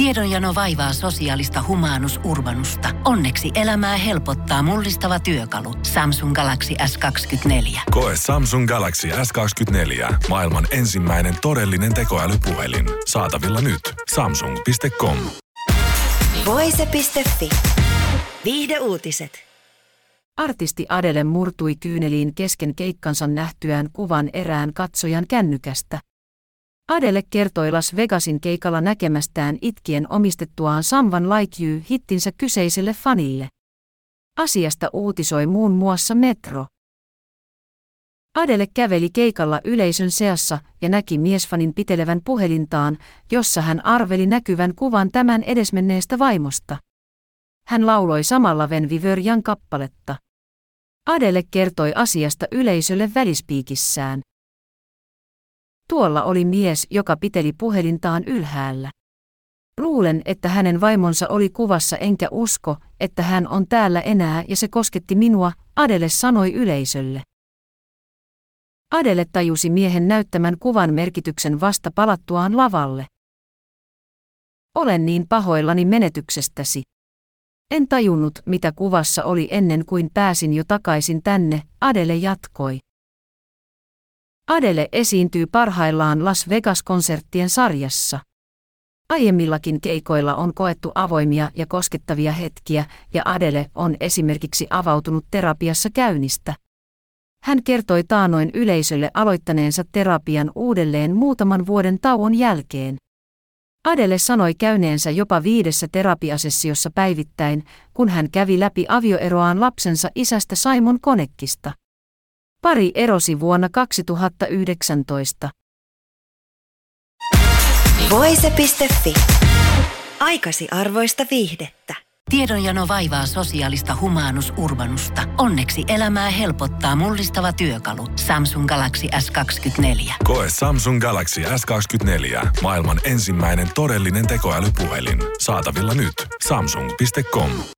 Tiedonjano vaivaa sosiaalista humanus urbanusta. Onneksi elämää helpottaa mullistava työkalu. Samsung Galaxy S24. Koe Samsung Galaxy S24. Maailman ensimmäinen todellinen tekoälypuhelin. Saatavilla nyt. Samsung.com. Voise.fi. Viihde uutiset. Artisti Adele murtui kyyneliin kesken keikkansa nähtyään kuvan erään katsojan kännykästä. Adele kertoi Las Vegasin keikalla näkemästään itkien omistettuaan Samvan Like You-hittinsä kyseiselle fanille. Asiasta uutisoi muun muassa Metro. Adele käveli keikalla yleisön seassa ja näki miesfanin pitelevän puhelintaan, jossa hän arveli näkyvän kuvan tämän edesmenneestä vaimosta. Hän lauloi samalla Ven Vivörjan kappaletta. Adele kertoi asiasta yleisölle välispiikissään. Tuolla oli mies, joka piteli puhelintaan ylhäällä. Luulen, että hänen vaimonsa oli kuvassa enkä usko, että hän on täällä enää ja se kosketti minua, Adele sanoi yleisölle. Adele tajusi miehen näyttämän kuvan merkityksen vasta palattuaan lavalle. Olen niin pahoillani menetyksestäsi. En tajunnut, mitä kuvassa oli ennen kuin pääsin jo takaisin tänne, Adele jatkoi. Adele esiintyy parhaillaan Las Vegas-konserttien sarjassa. Aiemmillakin keikoilla on koettu avoimia ja koskettavia hetkiä, ja Adele on esimerkiksi avautunut terapiassa käynnistä. Hän kertoi taanoin yleisölle aloittaneensa terapian uudelleen muutaman vuoden tauon jälkeen. Adele sanoi käyneensä jopa viidessä terapiasessiossa päivittäin, kun hän kävi läpi avioeroaan lapsensa isästä Simon Konekkista. Pari erosi vuonna 2019. Voise.fi. Aikasi arvoista viihdettä. Tiedonjano vaivaa sosiaalista humanus urbanusta. Onneksi elämää helpottaa mullistava työkalu. Samsung Galaxy S24. Koe Samsung Galaxy S24. Maailman ensimmäinen todellinen tekoälypuhelin. Saatavilla nyt. Samsung.com.